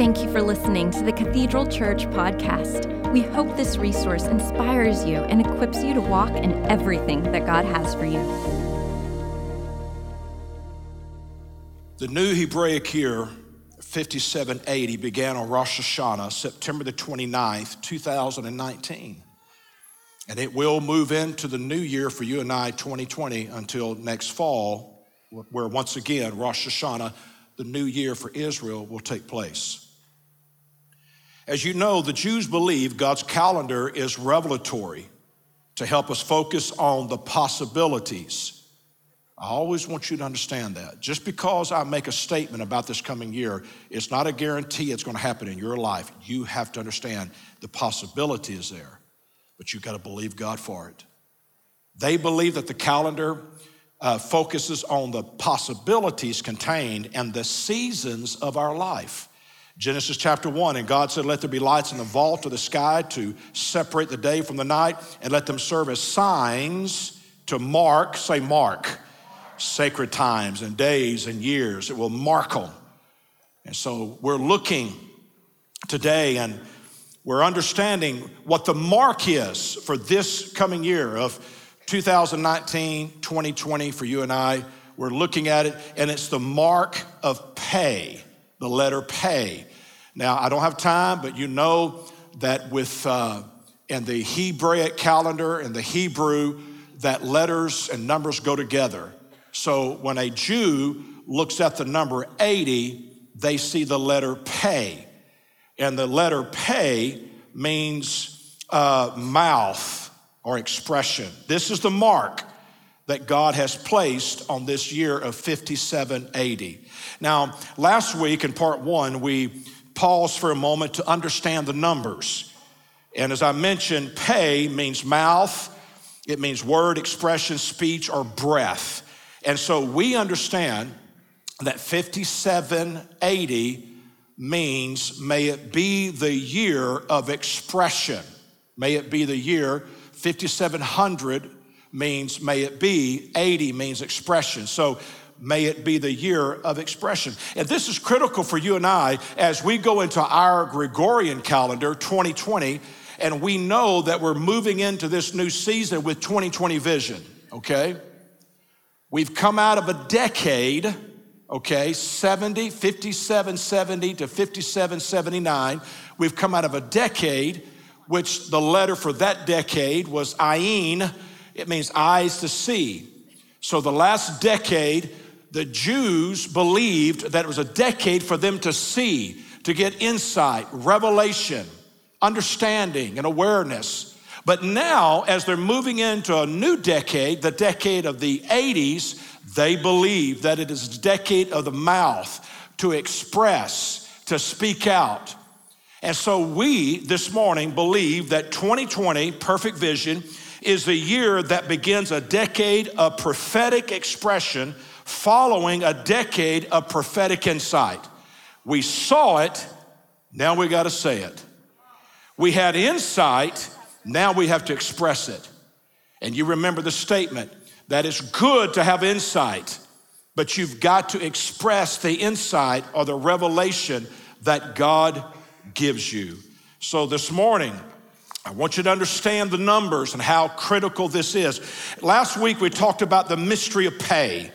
Thank you for listening to the Cathedral Church podcast. We hope this resource inspires you and equips you to walk in everything that God has for you. The new Hebraic year, 5780, began on Rosh Hashanah, September the 29th, 2019. And it will move into the new year for you and I, 2020, until next fall, where once again, Rosh Hashanah, the new year for Israel, will take place. As you know, the Jews believe God's calendar is revelatory to help us focus on the possibilities. I always want you to understand that. Just because I make a statement about this coming year, it's not a guarantee it's going to happen in your life. You have to understand the possibility is there, but you've got to believe God for it. They believe that the calendar uh, focuses on the possibilities contained and the seasons of our life. Genesis chapter 1, and God said, Let there be lights in the vault of the sky to separate the day from the night, and let them serve as signs to mark, say, mark, sacred times and days and years. It will mark them. And so we're looking today and we're understanding what the mark is for this coming year of 2019, 2020 for you and I. We're looking at it, and it's the mark of pay, the letter pay. Now, I don't have time, but you know that with uh, in the Hebraic calendar and the Hebrew, that letters and numbers go together. So when a Jew looks at the number 80, they see the letter pay. And the letter pay means uh, mouth or expression. This is the mark that God has placed on this year of 5780. Now, last week in part one, we pause for a moment to understand the numbers. And as I mentioned, pay means mouth, it means word, expression, speech, or breath. And so we understand that 5780 means may it be the year of expression. May it be the year 5700 means may it be, 80 means expression. So May it be the year of expression. And this is critical for you and I as we go into our Gregorian calendar 2020, and we know that we're moving into this new season with 2020 vision, okay? We've come out of a decade, okay, 70, 57, 70 to 57, 79. We've come out of a decade, which the letter for that decade was Ayin. It means eyes to see. So the last decade, the Jews believed that it was a decade for them to see, to get insight, revelation, understanding, and awareness. But now, as they're moving into a new decade, the decade of the 80s, they believe that it is a decade of the mouth to express, to speak out. And so we this morning believe that 2020, perfect vision, is the year that begins a decade of prophetic expression following a decade of prophetic insight. We saw it, now we got to say it. We had insight, now we have to express it. And you remember the statement that it's good to have insight, but you've got to express the insight or the revelation that God gives you. So this morning, I want you to understand the numbers and how critical this is. Last week we talked about the mystery of pay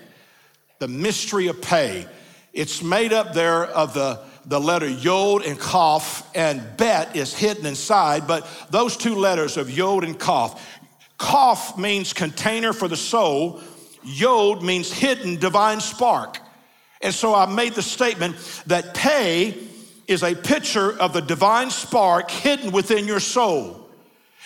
the mystery of pay. It's made up there of the, the letter Yod and Kaf, and Bet is hidden inside, but those two letters of Yod and Kaf. Kaf means container for the soul, Yod means hidden divine spark. And so I made the statement that pay is a picture of the divine spark hidden within your soul.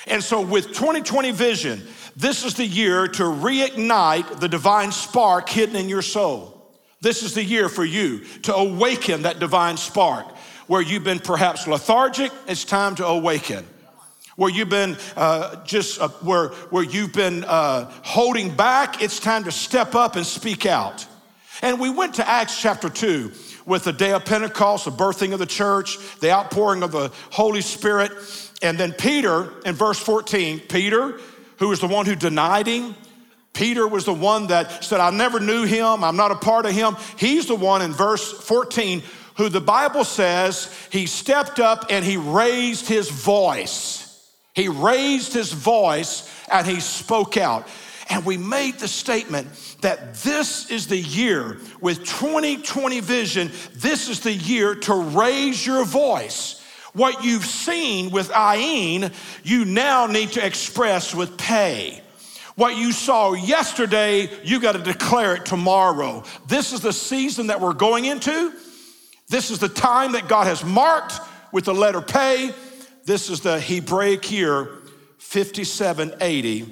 And so with 2020 vision, this is the year to reignite the divine spark hidden in your soul. This is the year for you to awaken that divine spark. Where you've been perhaps lethargic, it's time to awaken. Where you've been uh, just uh, where where you've been uh, holding back, it's time to step up and speak out. And we went to Acts chapter two with the day of Pentecost, the birthing of the church, the outpouring of the Holy Spirit, and then Peter in verse 14. Peter, who was the one who denied him. Peter was the one that said, I never knew him, I'm not a part of him. He's the one in verse 14 who the Bible says he stepped up and he raised his voice. He raised his voice and he spoke out. And we made the statement that this is the year with 2020 vision, this is the year to raise your voice. What you've seen with Ayin, you now need to express with pay. What you saw yesterday, you got to declare it tomorrow. This is the season that we're going into. This is the time that God has marked with the letter pay. This is the Hebraic year 5780,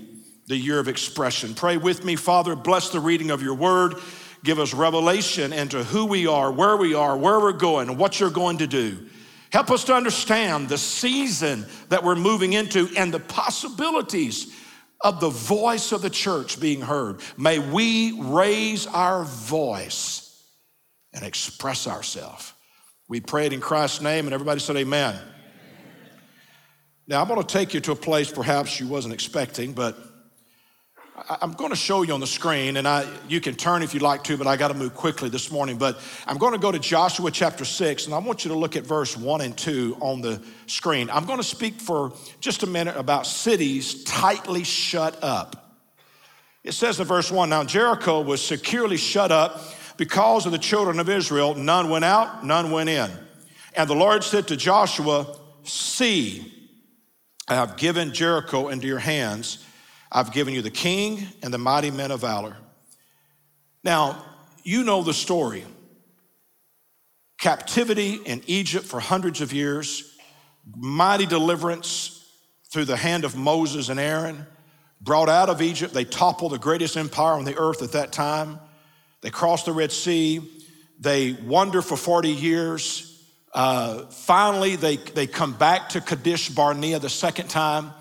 the year of expression. Pray with me, Father. Bless the reading of your word. Give us revelation into who we are, where we are, where we're going, and what you're going to do. Help us to understand the season that we're moving into and the possibilities of the voice of the church being heard. May we raise our voice and express ourselves. We prayed in Christ's name, and everybody said, Amen. Amen. Now, I'm going to take you to a place perhaps you wasn't expecting, but I'm going to show you on the screen, and I, you can turn if you'd like to, but I got to move quickly this morning. But I'm going to go to Joshua chapter 6, and I want you to look at verse 1 and 2 on the screen. I'm going to speak for just a minute about cities tightly shut up. It says in verse 1 Now Jericho was securely shut up because of the children of Israel. None went out, none went in. And the Lord said to Joshua, See, I have given Jericho into your hands I've given you the king and the mighty men of valor. Now, you know the story. Captivity in Egypt for hundreds of years, mighty deliverance through the hand of Moses and Aaron. Brought out of Egypt, they toppled the greatest empire on the earth at that time. They crossed the Red Sea. They wander for 40 years. Uh, finally, they, they come back to Kadesh Barnea the second time.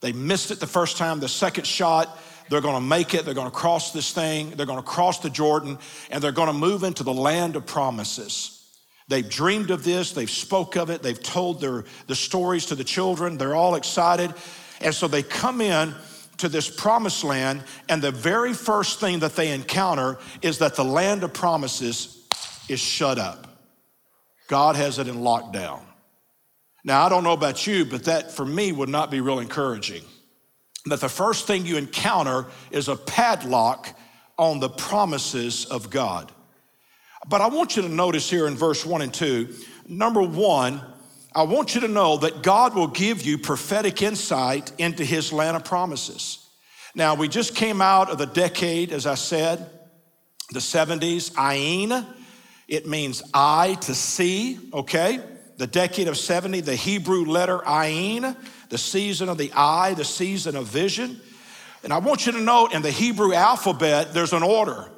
They missed it the first time, the second shot, they're gonna make it, they're gonna cross this thing, they're gonna cross the Jordan, and they're gonna move into the land of promises. They've dreamed of this, they've spoke of it, they've told their the stories to the children, they're all excited. And so they come in to this promised land, and the very first thing that they encounter is that the land of promises is shut up. God has it in lockdown. Now, I don't know about you, but that for me would not be real encouraging. That the first thing you encounter is a padlock on the promises of God. But I want you to notice here in verse one and two number one, I want you to know that God will give you prophetic insight into his land of promises. Now, we just came out of the decade, as I said, the 70s, Ayin. It means eye to see, okay? The decade of 70, the Hebrew letter Ayin, the season of the eye, the season of vision. And I want you to note in the Hebrew alphabet, there's an order.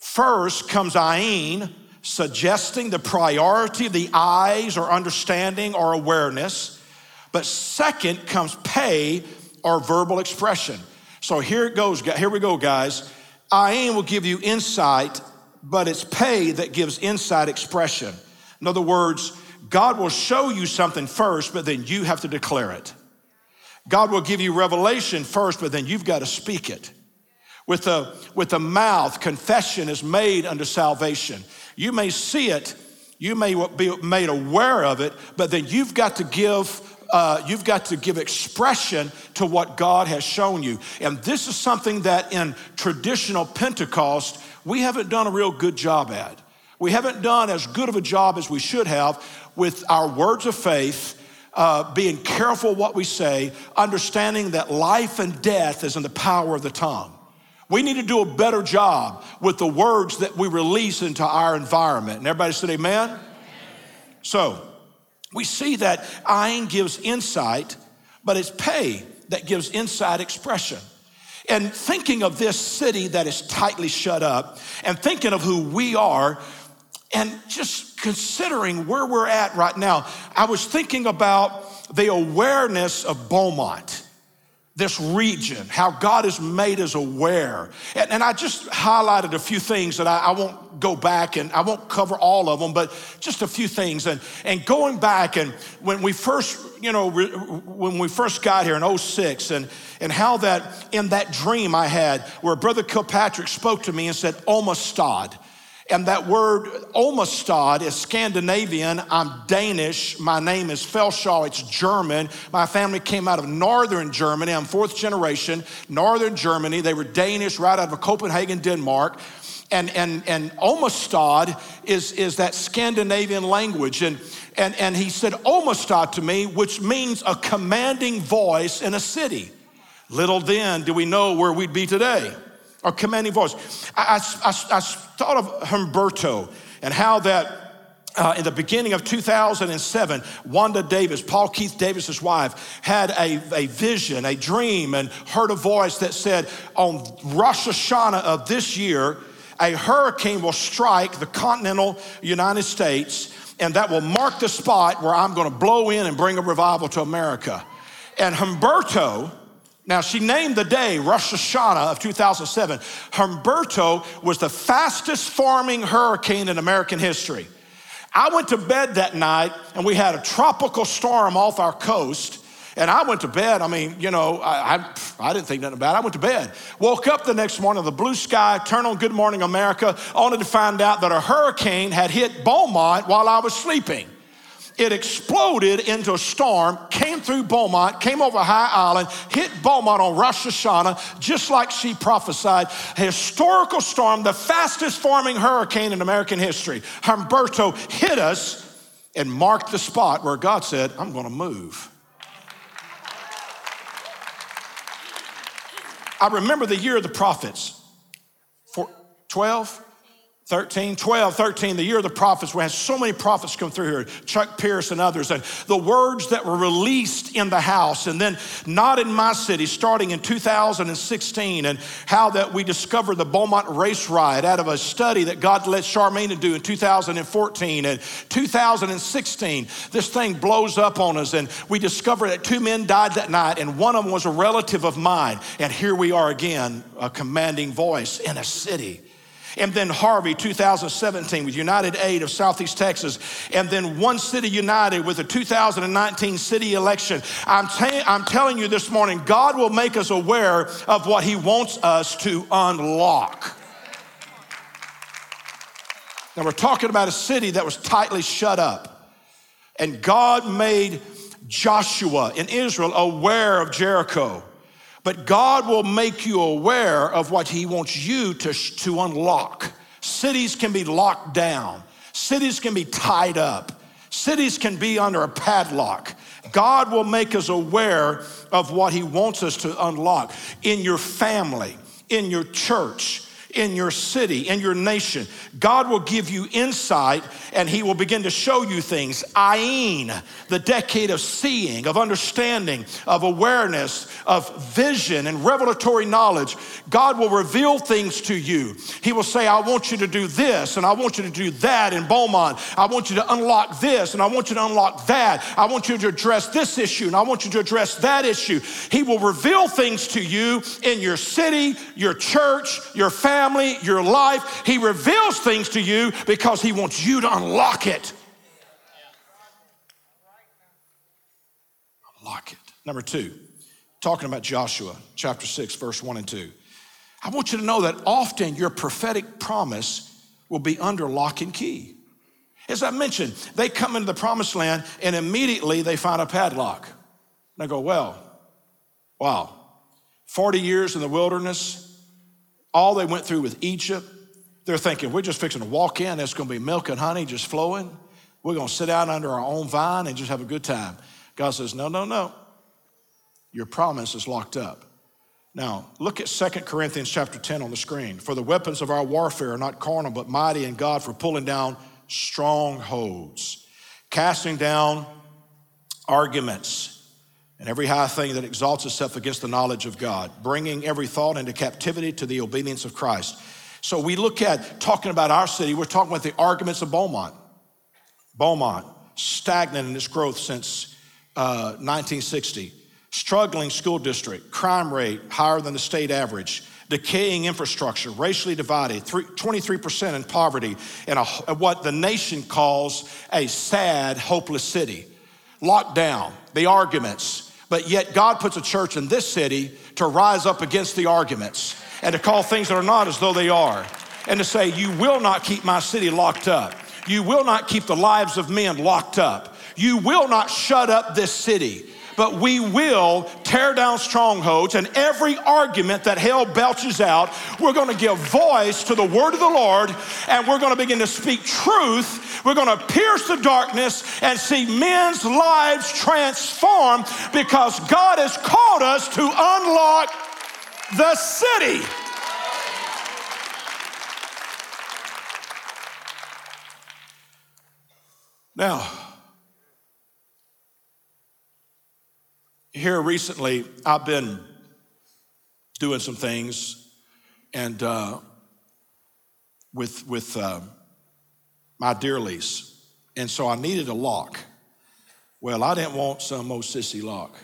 First comes Ayin, suggesting the priority of the eyes or understanding or awareness. But second comes pay or verbal expression. So here it goes. Here we go, guys. Ayin will give you insight, but it's pay that gives insight expression. In other words, God will show you something first, but then you have to declare it. God will give you revelation first, but then you've got to speak it. With the, with the mouth, confession is made unto salvation. You may see it, you may be made aware of it, but then you've got to give uh, you've got to give expression to what God has shown you. And this is something that in traditional Pentecost, we haven't done a real good job at. We haven't done as good of a job as we should have with our words of faith, uh, being careful what we say, understanding that life and death is in the power of the tongue. We need to do a better job with the words that we release into our environment. And everybody said, Amen? amen. So, we see that Ayin gives insight, but it's pay that gives inside expression. And thinking of this city that is tightly shut up, and thinking of who we are, and just considering where we're at right now, I was thinking about the awareness of Beaumont, this region, how God has made us aware. And, and I just highlighted a few things that I, I, won't go back and I won't cover all of them, but just a few things. And, and going back and when we first, you know, when we first got here in 06 and, and how that in that dream I had where Brother Kilpatrick spoke to me and said, Omastad And that word Olmostad is Scandinavian. I'm Danish. My name is Feldschau. It's German. My family came out of northern Germany. I'm fourth generation, northern Germany. They were Danish right out of Copenhagen, Denmark. And, and, and Olmostad is, is that Scandinavian language. And, and, and he said Olmostad to me, which means a commanding voice in a city. Little then do we know where we'd be today. A commanding voice. I, I, I, I thought of Humberto and how that uh, in the beginning of 2007, Wanda Davis, Paul Keith Davis's wife, had a, a vision, a dream, and heard a voice that said, On Rosh Hashanah of this year, a hurricane will strike the continental United States, and that will mark the spot where I'm going to blow in and bring a revival to America. And Humberto, now, she named the day Rosh Hashanah of 2007. Humberto was the fastest forming hurricane in American history. I went to bed that night and we had a tropical storm off our coast. And I went to bed. I mean, you know, I, I, I, didn't think nothing about it. I went to bed. Woke up the next morning, the blue sky, turned on Good Morning America, only to find out that a hurricane had hit Beaumont while I was sleeping it exploded into a storm, came through Beaumont, came over High Island, hit Beaumont on Rosh Hashanah, just like she prophesied. A historical storm, the fastest forming hurricane in American history. Humberto hit us and marked the spot where God said, I'm going to move. I remember the year of the prophets. For 12, 13, 12, 13, the year of the prophets, we had so many prophets come through here, Chuck Pierce and others, and the words that were released in the house, and then not in my city, starting in 2016, and how that we discovered the Beaumont race riot out of a study that God led Charmaine do in 2014. And 2016, this thing blows up on us, and we discover that two men died that night, and one of them was a relative of mine. And here we are again, a commanding voice in a city and then Harvey 2017 with United Aid of Southeast Texas, and then One City United with the 2019 city election. I'm, t- I'm telling you this morning, God will make us aware of what He wants us to unlock. Now, we're talking about a city that was tightly shut up, and God made Joshua in Israel aware of Jericho. But God will make you aware of what He wants you to, to unlock. Cities can be locked down, cities can be tied up, cities can be under a padlock. God will make us aware of what He wants us to unlock in your family, in your church, in your city, in your nation. God will give you insight and He will begin to show you things. Ayin, the decade of seeing, of understanding, of awareness, of vision and revelatory knowledge. God will reveal things to you. He will say, I want you to do this and I want you to do that in Beaumont. I want you to unlock this and I want you to unlock that. I want you to address this issue and I want you to address that issue. He will reveal things to you in your city, your church, your family family, your life. He reveals things to you because He wants you to unlock it. Unlock it. Number two, talking about Joshua chapter 6, verse 1 and 2. I want you to know that often your prophetic promise will be under lock and key. As I mentioned, they come into the promised land and immediately they find a padlock. And I go, well, wow, 40 years in the wilderness, all they went through with Egypt, they're thinking, we're just fixing to walk in, it's gonna be milk and honey just flowing. We're gonna sit out under our own vine and just have a good time. God says, no, no, no. Your promise is locked up. Now, look at 2 Corinthians chapter 10 on the screen. For the weapons of our warfare are not carnal, but mighty in God for pulling down strongholds, casting down arguments and every high thing that exalts itself against the knowledge of God, bringing every thought into captivity to the obedience of Christ. So we look at talking about our city, we're talking about the arguments of Beaumont. Beaumont, stagnant in its growth since uh, 1960, struggling school district, crime rate higher than the state average, decaying infrastructure, racially divided, 23% in poverty, and what the nation calls a sad, hopeless city. Locked down, the arguments, but yet, God puts a church in this city to rise up against the arguments and to call things that are not as though they are. and to say, You will not keep my city locked up. You will not keep the lives of men locked up. You will not shut up this city but we will tear down strongholds and every argument that hell belches out, we're going to give voice to the word of the Lord and we're going to begin to speak truth. We're going to pierce the darkness and see men's lives transform because God has called us to unlock the city. Now, here recently, I've been doing some things, and uh, with with uh, my Dearlies, and so I needed a lock. Well, I didn't want some old sissy lock,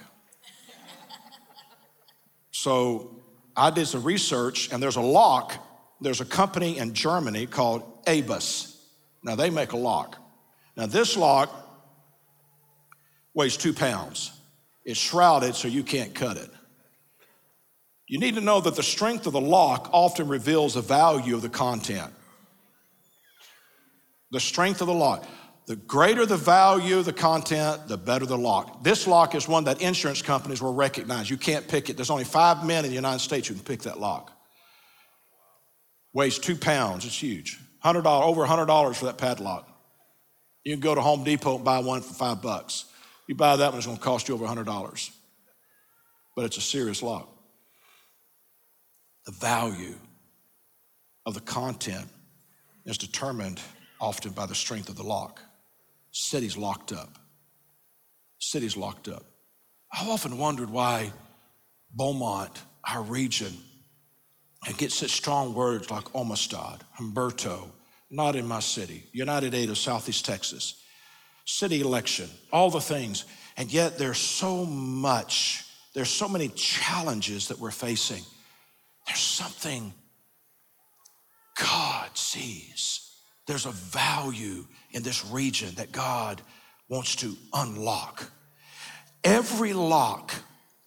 so I did some research, and there's a lock. There's a company in Germany called Abus. Now they make a lock. Now this lock weighs two pounds. It's shrouded so you can't cut it. You need to know that the strength of the lock often reveals the value of the content. The strength of the lock. The greater the value of the content, the better the lock. This lock is one that insurance companies will recognize. You can't pick it. There's only five men in the United States who can pick that lock. Weighs two pounds. It's huge. $100, over $100 for that padlock. You can go to Home Depot and buy one for five bucks. You buy that one, it's going to cost you over $100. But it's a serious lock. The value of the content is determined often by the strength of the lock. Cities locked up. Cities locked up. I've often wondered why Beaumont, our region, and get such strong words like Amistad, Humberto, not in my city, United Aid of Southeast Texas, city election, all the things. And yet there's so much, there's so many challenges that we're facing. There's something God sees. There's a value in this region that God wants to unlock. Every lock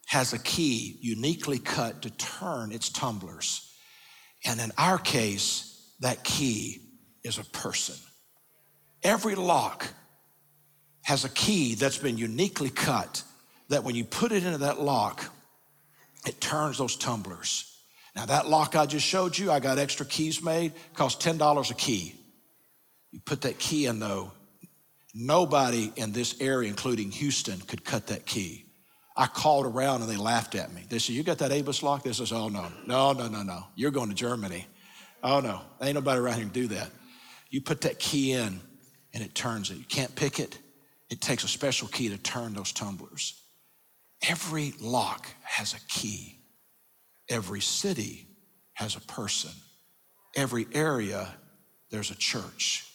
has a key uniquely cut to turn its tumblers. And in our case, that key is a person. Every lock has a key that's been uniquely cut that when you put it into that lock, it turns those tumblers. Now, that lock I just showed you, I got extra keys made, cost $10 a key. You put that key in, though, nobody in this area, including Houston, could cut that key. I called around and they laughed at me. They said, You got that Abus lock? They says, Oh, no, no, no, no, no. You're going to Germany. Oh, no, ain't nobody around here to do that. You put that key in and it turns it. You can't pick it, it takes a special key to turn those tumblers. Every lock has a key. Every city has a person. Every area, there's a church.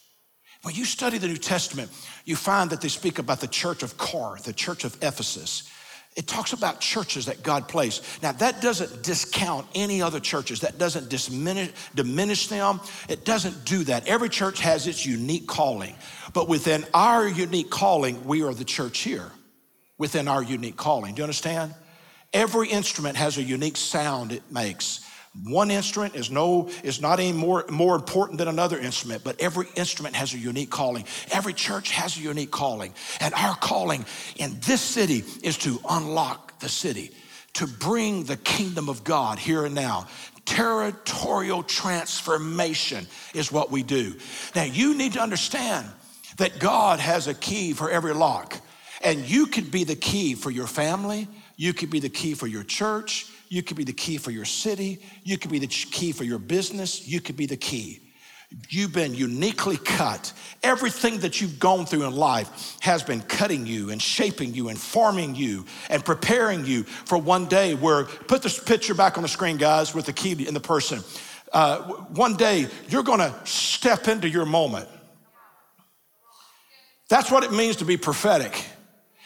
When you study the New Testament, you find that they speak about the church of Corinth, the church of Ephesus. It talks about churches that God placed. Now, that doesn't discount any other churches. That doesn't diminish, diminish them. It doesn't do that. Every church has its unique calling. But within our unique calling, we are the church here. Within our unique calling. Do you understand? Every instrument has a unique sound it makes. One instrument is no is not any more, more important than another instrument, but every instrument has a unique calling. Every church has a unique calling. And our calling in this city is to unlock the city, to bring the kingdom of God here and now. Territorial transformation is what we do. Now you need to understand that God has a key for every lock. And you could be the key for your family, you could be the key for your church, you could be the key for your city. You could be the key for your business. You could be the key. You've been uniquely cut. Everything that you've gone through in life has been cutting you and shaping you and forming you and preparing you for one day where, put this picture back on the screen, guys, with the key in the person. Uh, one day, you're gonna step into your moment. That's what it means to be prophetic.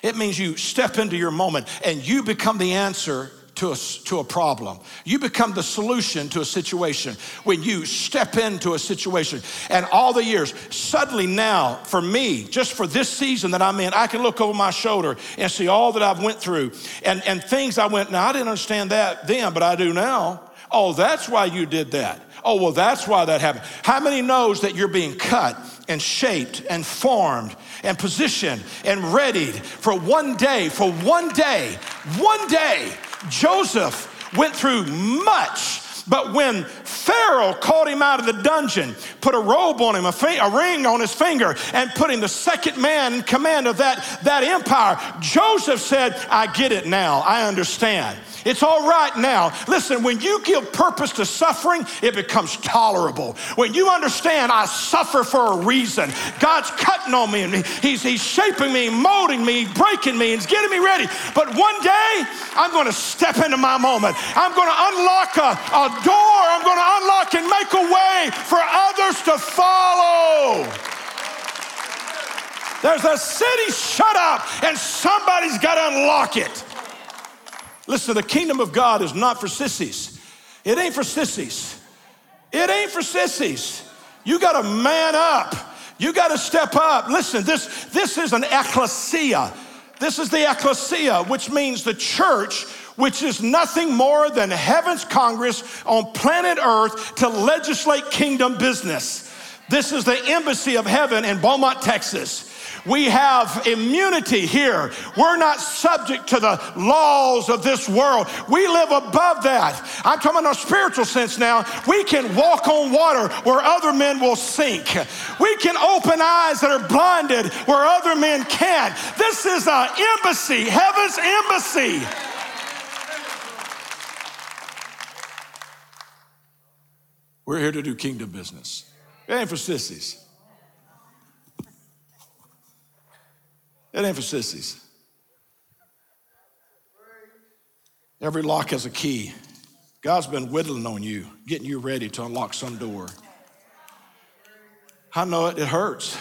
It means you step into your moment and you become the answer to a, to a problem. You become the solution to a situation when you step into a situation. And all the years, suddenly now, for me, just for this season that I'm in, I can look over my shoulder and see all that I've went through and, and things I went, now I didn't understand that then, but I do now Oh, that's why you did that. Oh, well, that's why that happened. How many knows that you're being cut and shaped and formed and positioned and readied for one day, for one day, one day, Joseph went through much but when Pharaoh called him out of the dungeon, put a robe on him, a, fi- a, ring on his finger, and put him the second man in command of that, that empire, Joseph said, I get it now. I understand. It's all right now. Listen, when you give purpose to suffering, it becomes tolerable. When you understand I suffer for a reason, God's cutting on me and he's, he's shaping me, molding me, breaking me, and he's getting me ready. But one day, I'm going to step into my moment. I'm going to unlock a, a door. I'm going to unlock and make a way for others to follow. There's a city shut up, and somebody's got to unlock it. Listen, the kingdom of God is not for sissies. It ain't for sissies. It ain't for sissies. You got to man up. You got to step up. Listen, this, this is an ecclesia. This is the ecclesia, which means the church, which is nothing more than heaven's Congress on planet Earth to legislate kingdom business. This is the embassy of heaven in Beaumont, Texas. We have immunity here. We're not subject to the laws of this world. We live above that. I'm talking in a spiritual sense now. We can walk on water where other men will sink. We can open eyes that are blinded where other men can't. This is an embassy, heaven's embassy. We're here to do kingdom business. It ain't for sissies. It ain't for sissies. Every lock has a key. God's been whittling on you, getting you ready to unlock some door. I know it, it hurts.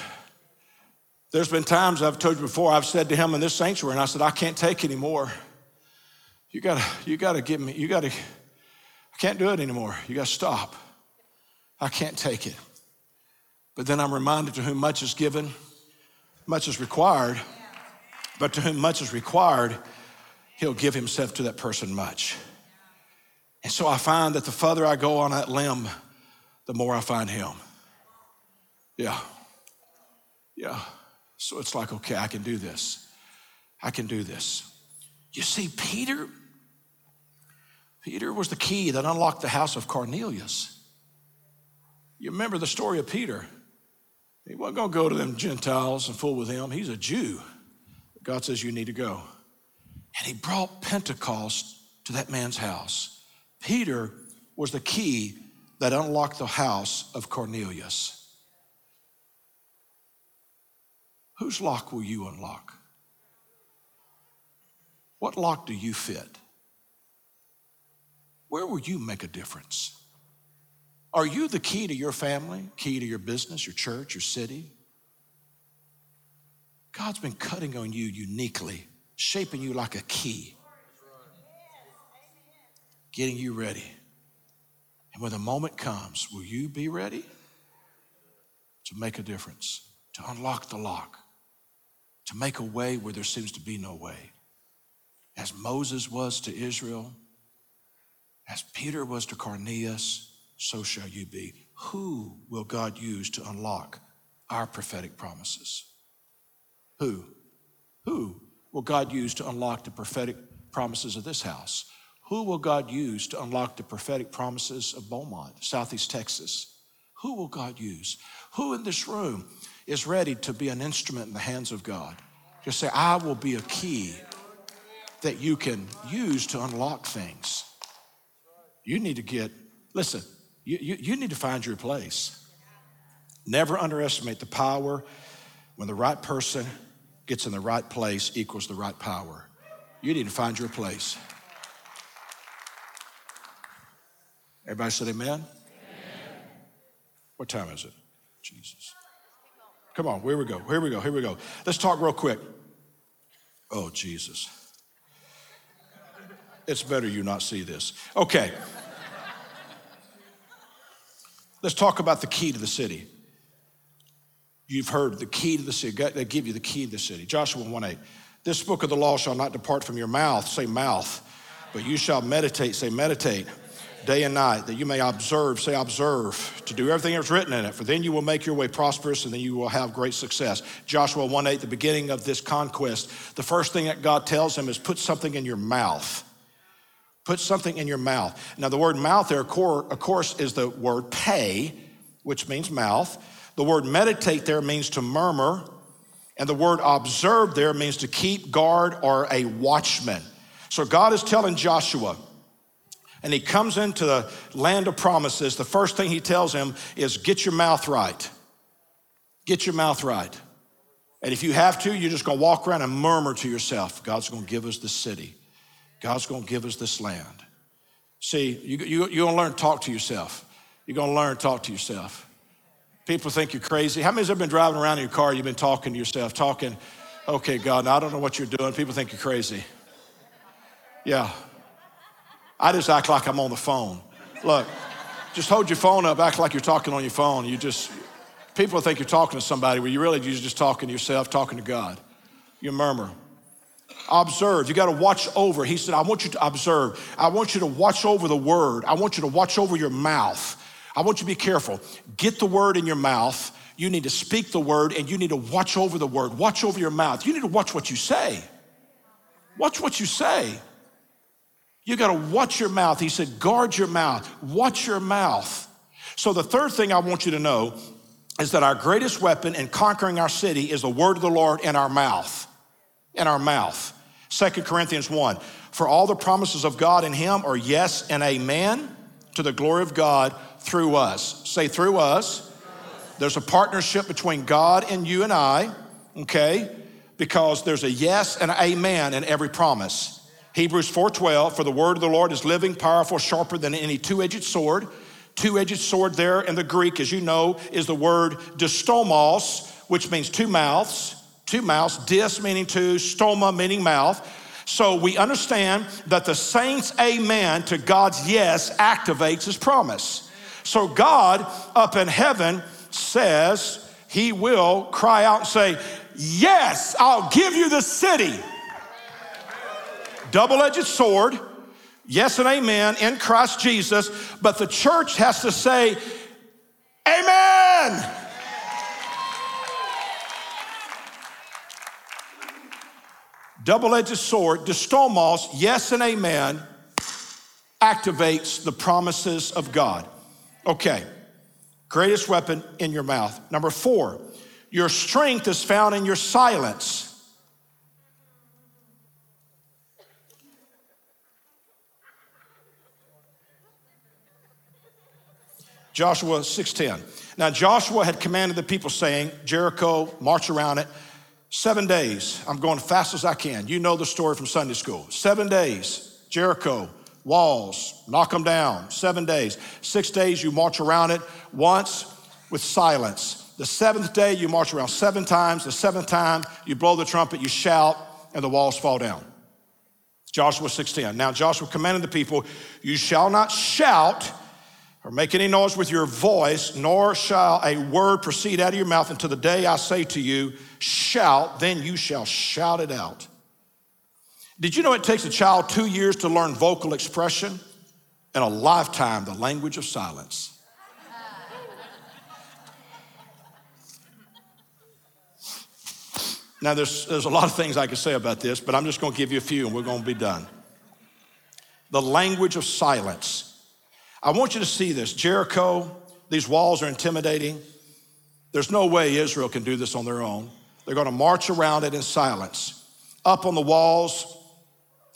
There's been times I've told you before, I've said to him in this sanctuary, and I said, I can't take anymore. You gotta, you gotta give me, you gotta, I can't do it anymore. You gotta stop. I can't take it. But then I'm reminded to whom much is given, much is required. But to whom much is required, he'll give himself to that person much. And so I find that the further I go on that limb, the more I find him. Yeah. Yeah. So it's like, okay, I can do this. I can do this. You see, Peter, Peter was the key that unlocked the house of Cornelius. You remember the story of Peter. He wasn't going to go to them Gentiles and fool with him. He's a Jew. God says, You need to go. And he brought Pentecost to that man's house. Peter was the key that unlocked the house of Cornelius. Whose lock will you unlock? What lock do you fit? Where will you make a difference? Are you the key to your family, key to your business, your church, your city? God's been cutting on you uniquely, shaping you like a key, getting you ready. And when the moment comes, will you be ready to make a difference, to unlock the lock, to make a way where there seems to be no way? As Moses was to Israel, as Peter was to Cornelius, so shall you be. Who will God use to unlock our prophetic promises? Who? Who will God use to unlock the prophetic promises of this house? Who will God use to unlock the prophetic promises of Beaumont, Southeast Texas? Who will God use? Who in this room is ready to be an instrument in the hands of God? Just say, I will be a key that you can use to unlock things. You need to get, listen, you, you, you need to find your place. Never underestimate the power when the right person gets in the right place equals the right power. You need to find your place. Everybody said amen? amen? What time is it? Jesus. Come on, here we go. Here we go. Here we go. Let's talk real quick. Oh, Jesus. It's better you not see this. Okay. Let's talk about the key to the city. You've heard the key to the city. They give you the key to the city. Joshua 1 8. This book of the law shall not depart from your mouth, say mouth, but you shall meditate, say meditate, day and night, that you may observe, say observe, to do everything that's written in it, for then you will make your way prosperous and then you will have great success. Joshua 1 8, the beginning of this conquest, the first thing that God tells him is put something in your mouth. Put something in your mouth. Now, the word mouth there, of course, is the word pay, which means mouth. The word meditate there means to murmur. And the word observe there means to keep guard or a watchman. So God is telling Joshua, and he comes into the land of promises, the first thing he tells him is get your mouth right. Get your mouth right. And if you have to, you're just gonna walk around and murmur to yourself God's gonna give us the city, God's gonna give us this land. See, you, you, you're gonna learn to talk to yourself. You're gonna learn to talk to yourself. People think you're crazy. How many have been driving around in your car, you've been talking to yourself, talking, okay, God, I don't know what you're doing. People think you're crazy. Yeah, I just act like I'm on the phone. Look, just hold your phone up, act like you're talking on your phone. You just, people think you're talking to somebody where you really you're just talking to yourself, talking to God. You murmur. Observe. You got to watch over. He said, I want you to observe. I want you to watch over the word. I want you to watch over your mouth. I want you to be careful. Get the word in your mouth. You need to speak the word and you need to watch over the word. Watch over your mouth. You need to watch what you say. Watch what you say. You got to watch your mouth. He said, guard your mouth, watch your mouth. So, the third thing I want you to know is that our greatest weapon in conquering our city is the word of the Lord in our mouth. In our mouth. Second Corinthians 1 For all the promises of God in Him are yes and amen to the glory of God through us. Say, through us. There's a partnership between God and you and I, okay? Because there's a yes and amen in every promise. Hebrews 4:12 for the word of the Lord is living, powerful, sharper than any two-edged sword. Two-edged sword there in the Greek as you know is the word distomos, which means two mouths, two mouths, dis meaning two, stoma meaning mouth. So we understand that the saints amen to God's yes activates his promise. So God up in heaven says he will cry out and say, "Yes, I'll give you the city." double edged sword, yes and amen, in Christ Jesus, but the church has to say, Amen. Double edged sword, distomos, yes and amen, activates the promises of God. Okay, greatest weapon in your mouth. Number four, your strength is found in your silence. Joshua 6:10. Now Joshua had commanded the people saying, Jericho, march around it. Seven days. I'm going as fast as I can. You know the story from Sunday school. Seven days, Jericho, walls, knock them down. Seven days. Six days, you march around it once with silence. The seventh day, you march around seven times. The seventh time, you blow the trumpet, you shout, and the walls fall down. Joshua 6:10. Now Joshua commanded the people, You shall not shout or make any noise with your voice, nor shall a word proceed out of your mouth until the day I say to you, shout, then you shall shout it out. Did you know it takes a child two years to learn vocal expression and a lifetime the language of silence? Now, there's, there's a lot of things I could say about this, but I'm just going to give you a few and we're going to be done. The language of silence. I want you to see this. Jericho, these walls are intimidating. There's no way Israel can do this on their own. They're going to march around it in silence. Up on the walls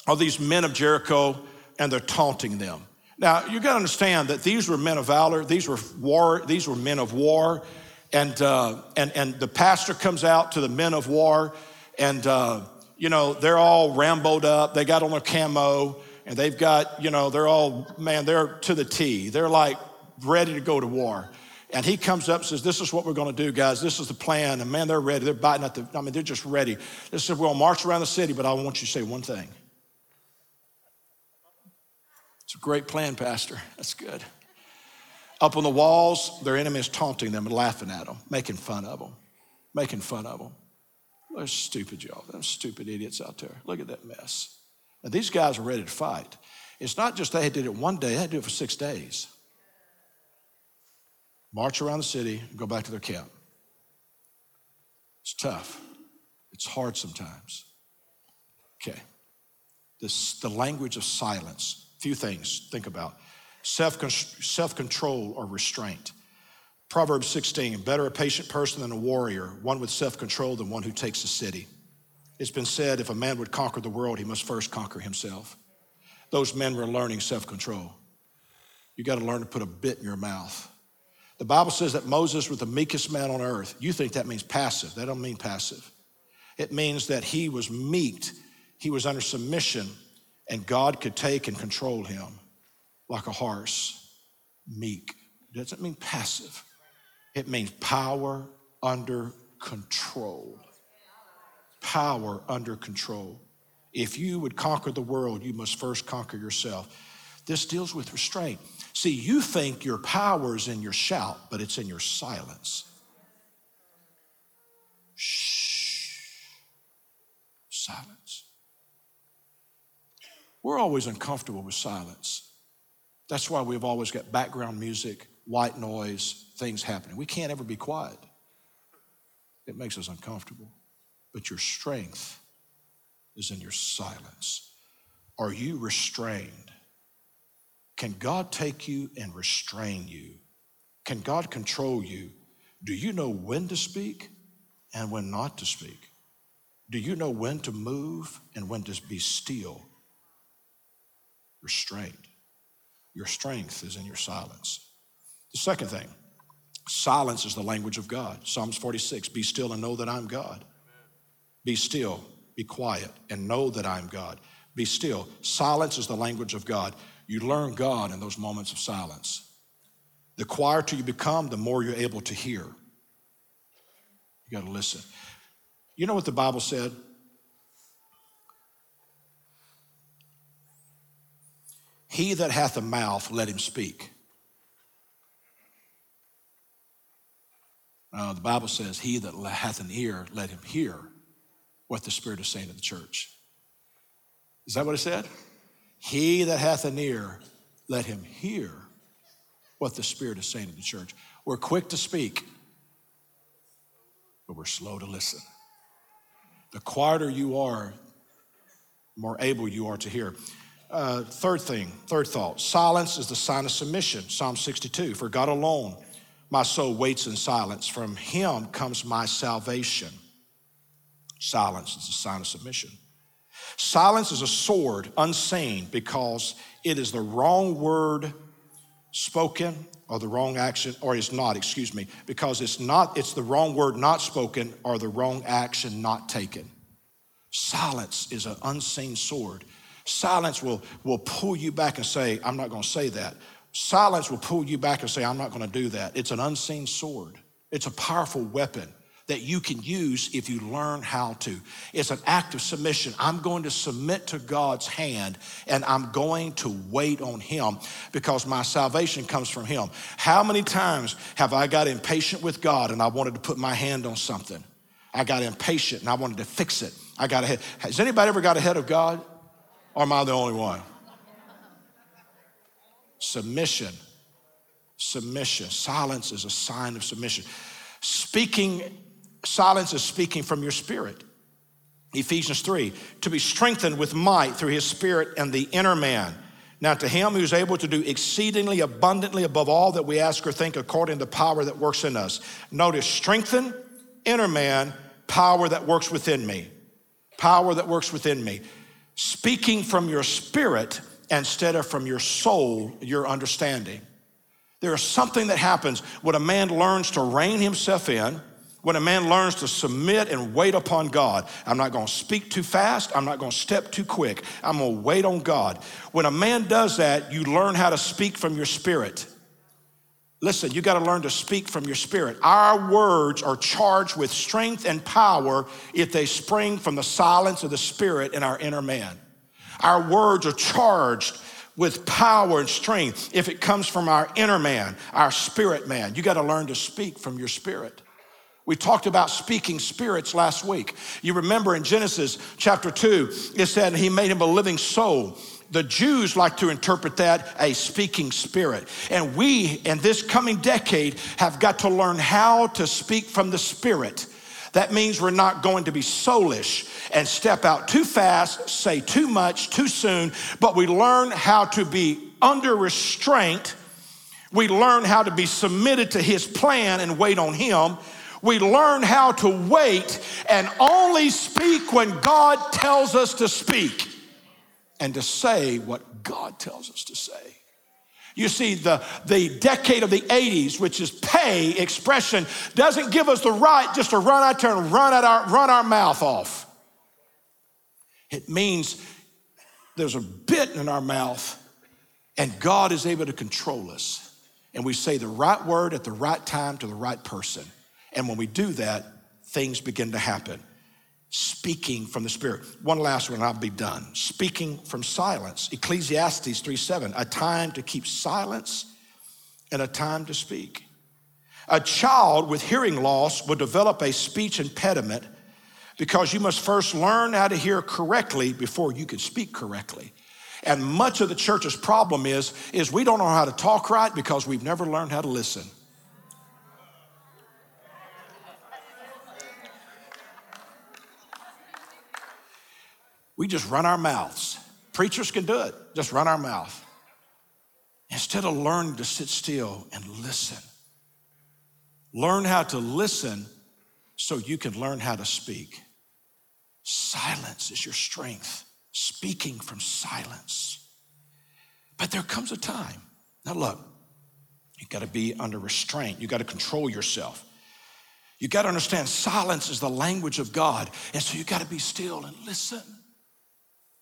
are these men of Jericho, and they're taunting them. Now, you got to understand that these were men of valor. These were war. These were men of war, and uh, and and the pastor comes out to the men of war, and uh, you know they're all ramboed up. They got on their camo and they've got, you know, they're all, man, they're to the T. They're like ready to go to war. And he comes up and says, This is what we're going to do, guys. This is the plan. And man, they're ready. They're biting at the, I mean, they're just ready. They said, We'll march around the city, but I want you to say one thing. It's a great plan, Pastor. That's good. Up on the walls, their enemy is taunting them and laughing at them, making fun of them, making fun of them. They're stupid, y'all. They're stupid idiots out there. Look at that mess. Now, these guys are ready to fight. It's not just they did it one day, they had to do it for six days. March around the city, and go back to their camp. It's tough. It's hard sometimes. Okay. This, the language of silence. Few things think about self control or restraint. Proverbs 16 better a patient person than a warrior, one with self control than one who takes a city. It's been said if a man would conquer the world, he must first conquer himself. Those men were learning self control. You got to learn to put a bit in your mouth. The Bible says that Moses was the meekest man on earth. You think that means passive. That don't mean passive. It means that he was meek, he was under submission, and God could take and control him like a horse. Meek. It doesn't mean passive. It means power under control. Power under control. If you would conquer the world, you must first conquer yourself. This deals with restraint. See, you think your power is in your shout, but it's in your silence. Shh. Silence. We're always uncomfortable with silence. That's why we've always got background music, white noise, things happening. We can't ever be quiet. It makes us uncomfortable. But your strength is in your silence. Are you restrained? Can God take you and restrain you? Can God control you? Do you know when to speak and when not to speak? Do you know when to move and when to be still? Restraint. Your strength is in your silence. The second thing, silence is the language of God. Psalms 46 Be still and know that I'm God. Be still, be quiet, and know that I'm God. Be still. Silence is the language of God. You learn God in those moments of silence. The quieter you become, the more you're able to hear. You got to listen. You know what the Bible said? He that hath a mouth, let him speak. Uh, the Bible says, He that hath an ear, let him hear what the Spirit is saying to the church. Is that what it said? He that hath an ear, let him hear what the Spirit is saying to the church. We're quick to speak, but we're slow to listen. The quieter you are, more able you are to hear. Uh, third thing, third thought silence is the sign of submission. Psalm 62 For God alone my soul waits in silence. From him comes my salvation. Silence is a sign of submission. Silence is a sword unseen because it is the wrong word spoken or the wrong action, or is not, excuse me, because it's not, it's the wrong word not spoken or the wrong action not taken. Silence is an unseen sword. Silence will, will pull you back and say, I'm not going to say that. Silence will pull you back and say, I'm not going to do that. It's an unseen sword, it's a powerful weapon that you can use if you learn how to. It's an act of submission. I'm going to submit to God's hand and I'm going to wait on Him because my salvation comes from Him. How many times have I got impatient with God and I wanted to put my hand on something? I got impatient and I wanted to fix it. I got ahead. Has anybody ever got ahead of God? Or am I the only one? Submission. Submission. Silence is a sign of submission. Speaking, silence is speaking from your spirit. Ephesians 3 to be strengthened with might through his spirit and the inner man. Now, to him who's able to do exceedingly abundantly above all that we ask or think according to the power that works in us. Notice strengthen, inner man, power that works within me. Power that works within me. Speaking from your spirit instead of from your soul, your understanding. There is something that happens when a man learns to rein himself in, when a man learns to submit and wait upon God. I'm not gonna speak too fast, I'm not gonna step too quick, I'm gonna wait on God. When a man does that, you learn how to speak from your spirit. Listen, you got to learn to speak from your spirit. Our words are charged with strength and power if they spring from the silence of the spirit in our inner man. Our words are charged with power and strength if it comes from our inner man, our spirit man. You got to learn to speak from your spirit. We talked about speaking spirits last week. You remember in Genesis chapter 2, it said he made him a living soul The Jews like to interpret that a speaking spirit. And we, in this coming decade, have got to learn how to speak from the spirit. That means we're not going to be soulish and step out too fast, say too much too soon, but we learn how to be under restraint. We learn how to be submitted to his plan and wait on him. We learn how to wait and only speak when God tells us to speak and to say what God tells us to say. You see, the, the decade of the 80s, which is pay expression, doesn't give us the right just to run out there and run, out our, run our mouth off. It means there's a bit in our mouth, and God is able to control us. And we say the right word at the right time to the right person. And when we do that, things begin to happen. Speaking from the Spirit. One last one, I'll be done. Speaking from silence. Ecclesiastes 3 7, a time to keep silence and a time to speak. A child with hearing loss will develop a speech impediment because you must first learn how to hear correctly before you can speak correctly. And much of the church's problem is, is we don't know how to talk right because we've never learned how to listen. We just run our mouths. Preachers can do it, just run our mouth. Instead of learning to sit still and listen. Learn how to listen so you can learn how to speak. Silence is your strength, speaking from silence. But there comes a time. Now, look, you got to be under restraint, you got to control yourself. You got to understand silence is the language of God. And so you got to be still and listen.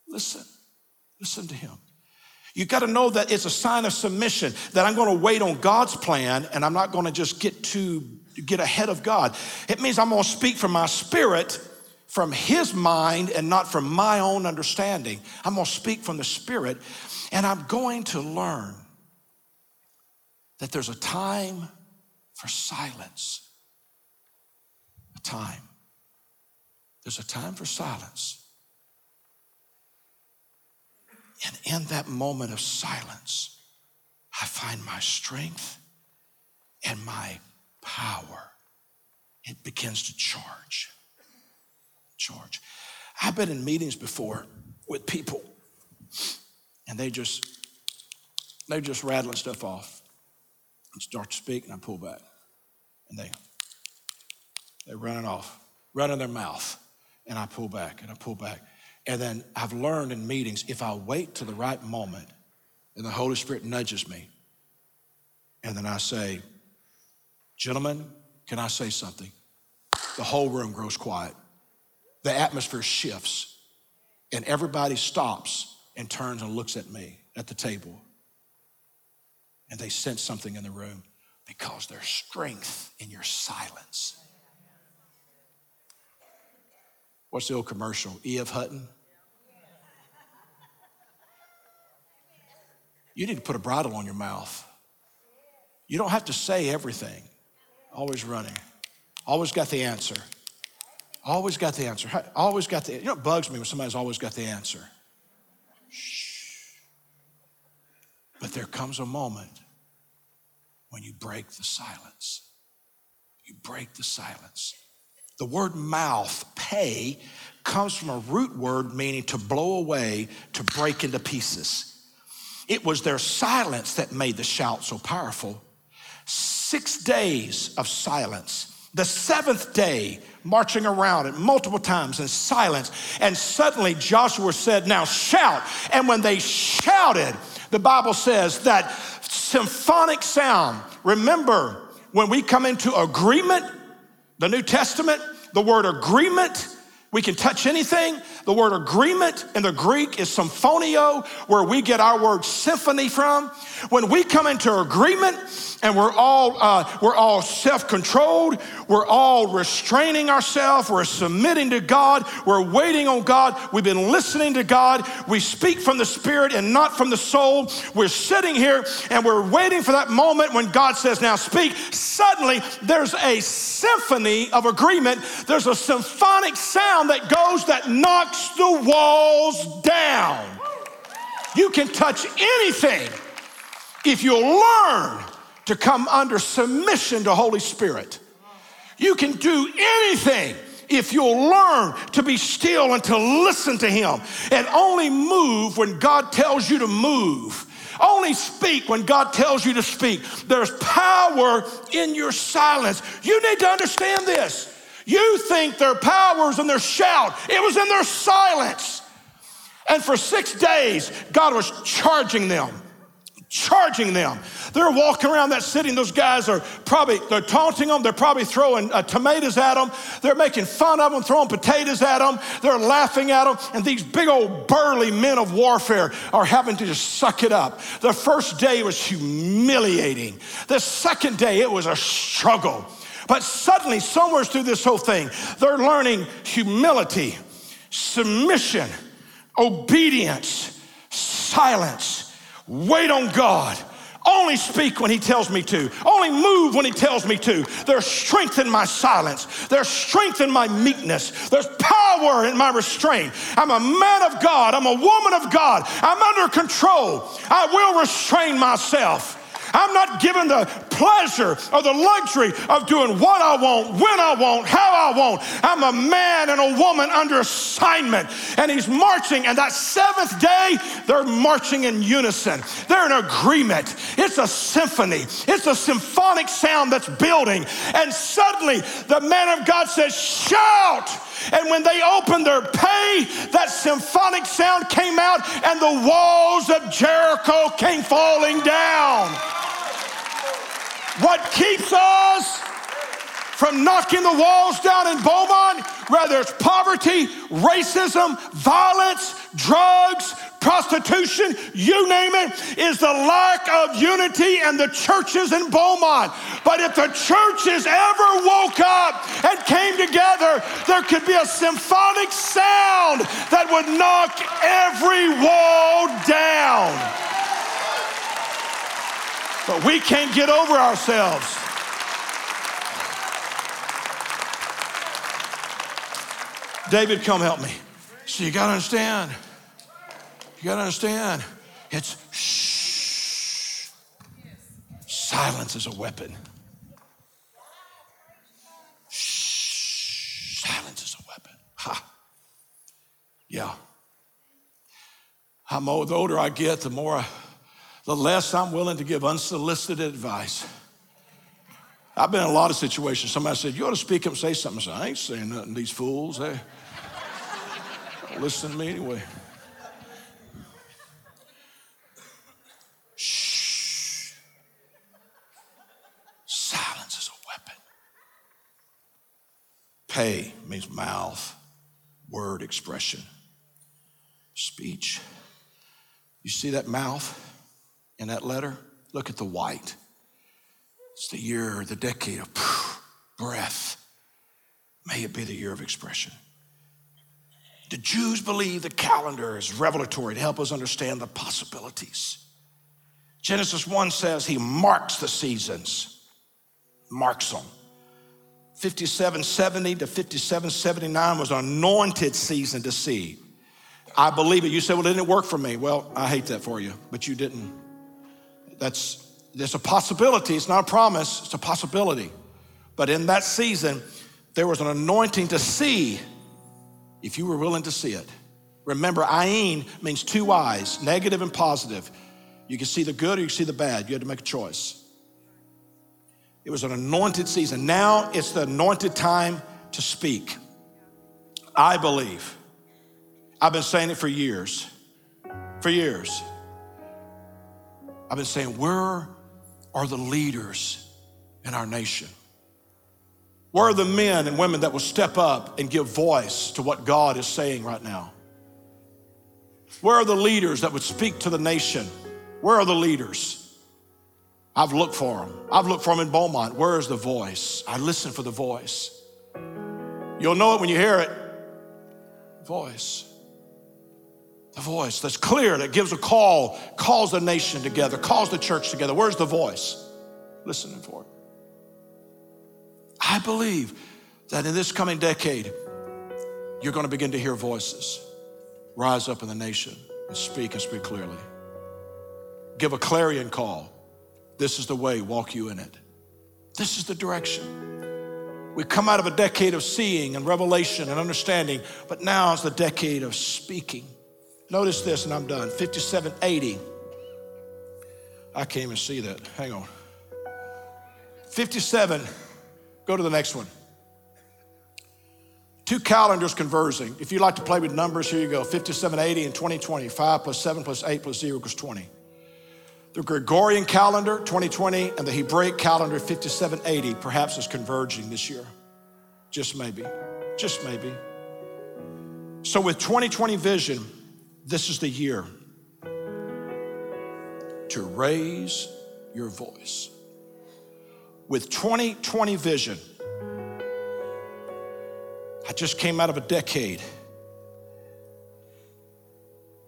Listen. Listen to Him. You got to know that it's a sign of submission that I'm going to wait on God's plan and I'm not going to just get to get ahead of God. It means I'm going to speak from my spirit from his mind and not from my own understanding. I'm going to speak from the Spirit, and I'm going to learn that there's a time for silence. A time. There's a time for silence. And in that moment of silence, I find my strength and my power. It begins to charge. Charge. I've been in meetings before with people, and they just they're just rattling stuff off and start to speak, and I pull back, and they they're running off, running their mouth, and I pull back and I pull back, and then I've learned in meetings if I wait to the right moment, and the Holy Spirit nudges me, and then I say, "Gentlemen, can I say something?" The whole room grows quiet the atmosphere shifts and everybody stops and turns and looks at me at the table. And they sense something in the room because there's strength in your silence. What's the old commercial? E.F. Hutton? You need to put a bridle on your mouth. You don't have to say everything. Always running. Always got the answer. Always got the answer. Always got the, you know, it bugs me when somebody's always got the answer. Shh. But there comes a moment when you break the silence. You break the silence. The word mouth, pay, comes from a root word meaning to blow away, to break into pieces. It was their silence that made the shout so powerful. Six days of silence. The seventh day, marching around it multiple times in silence. And suddenly Joshua said, Now shout. And when they shouted, the Bible says that symphonic sound. Remember, when we come into agreement, the New Testament, the word agreement, we can touch anything. The word agreement in the Greek is symphonio, where we get our word symphony from. When we come into agreement and we're all uh, we're all self-controlled, we're all restraining ourselves, we're submitting to God, we're waiting on God, we've been listening to God, we speak from the spirit and not from the soul. We're sitting here and we're waiting for that moment when God says, "Now speak." Suddenly, there's a symphony of agreement. There's a symphonic sound that goes that knocks the walls down. You can touch anything if you'll learn to come under submission to Holy Spirit. You can do anything if you'll learn to be still and to listen to Him and only move when God tells you to move. Only speak when God tells you to speak. There's power in your silence. You need to understand this. You think their power is in their shout, it was in their silence. And for six days, God was charging them charging them. They're walking around that city, and those guys are probably they're taunting them. They're probably throwing uh, tomatoes at them. They're making fun of them, throwing potatoes at them. They're laughing at them, and these big old burly men of warfare are having to just suck it up. The first day was humiliating. The second day it was a struggle. But suddenly, somewhere through this whole thing, they're learning humility, submission, obedience, silence wait on God. Only speak when he tells me to. Only move when he tells me to. There's strength in my silence. There's strength in my meekness. There's power in my restraint. I'm a man of God. I'm a woman of God. I'm under control. I will restrain myself. I'm not given the pleasure or the luxury of doing what I want, when I want, how I want. I'm a man and a woman under assignment. And he's marching, and that seventh day, they're marching in unison. They're in agreement. It's a symphony, it's a symphonic sound that's building. And suddenly, the man of God says, Shout! And when they opened their pay, that symphonic sound came out, and the walls of Jericho came falling down. What keeps us from knocking the walls down in Beaumont, whether it's poverty, racism, violence, drugs, prostitution, you name it, is the lack of unity and the churches in Beaumont. But if the churches ever woke up and came together, there could be a symphonic sound that would knock every wall down. But we can't get over ourselves. David, come help me. So you got to understand. You got to understand. It's shh. Silence is a weapon. Shh. Silence is a weapon. Ha. Yeah. I'm old, the older I get, the more the less I'm willing to give unsolicited advice. I've been in a lot of situations. Somebody said, You ought to speak up and say something. I said, I ain't saying nothing, these fools. Eh? They listen to me anyway. Shh. Silence is a weapon. Pay means mouth, word, expression, speech. You see that mouth? in that letter? Look at the white. It's the year, the decade of breath. May it be the year of expression. The Jews believe the calendar is revelatory to help us understand the possibilities. Genesis 1 says he marks the seasons, marks them. 5770 to 5779 was an anointed season to see. I believe it. You said, well, it didn't work for me. Well, I hate that for you, but you didn't that's there's a possibility, it's not a promise, it's a possibility. But in that season, there was an anointing to see if you were willing to see it. Remember, ayin means two eyes, negative and positive. You can see the good or you can see the bad. You had to make a choice. It was an anointed season. Now it's the anointed time to speak. I believe. I've been saying it for years. For years. I've been saying, where are the leaders in our nation? Where are the men and women that will step up and give voice to what God is saying right now? Where are the leaders that would speak to the nation? Where are the leaders? I've looked for them. I've looked for them in Beaumont. Where is the voice? I listen for the voice. You'll know it when you hear it. Voice the voice that's clear, that gives a call, calls the nation together, calls the church together. Where's the voice? Listening for it. I believe that in this coming decade, you're going to begin to hear voices rise up in the nation. and speak and speak clearly. Give a clarion call. This is the way, walk you in it. This is the direction. We come out of a decade of seeing and revelation and understanding, but now is the decade of speaking. Notice this, and I'm done. 5780. I can't even see that. Hang on. 57. Go to the next one. Two calendars conversing. If you like to play with numbers, here you go 5780 and 2020. 5 plus 7 plus 8 plus 0 equals 20. The Gregorian calendar, 2020, and the Hebraic calendar, 5780, perhaps is converging this year. Just maybe. Just maybe. So, with 2020 vision, this is the year to raise your voice. With 2020 vision, I just came out of a decade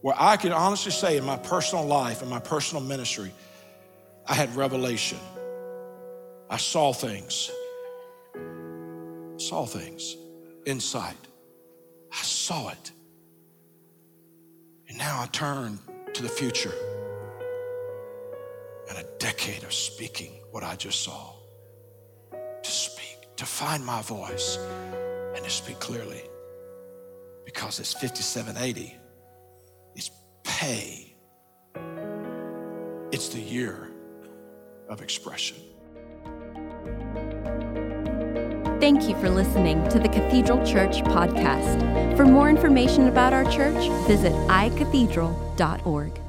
where I can honestly say in my personal life, in my personal ministry, I had revelation. I saw things, saw things, insight. I saw it. And now I turn to the future and a decade of speaking what I just saw. To speak, to find my voice and to speak clearly. Because it's 5780. Pay. It's the year of expression. Thank you for listening to the Cathedral Church podcast. For more information about our church, visit icathedral.org.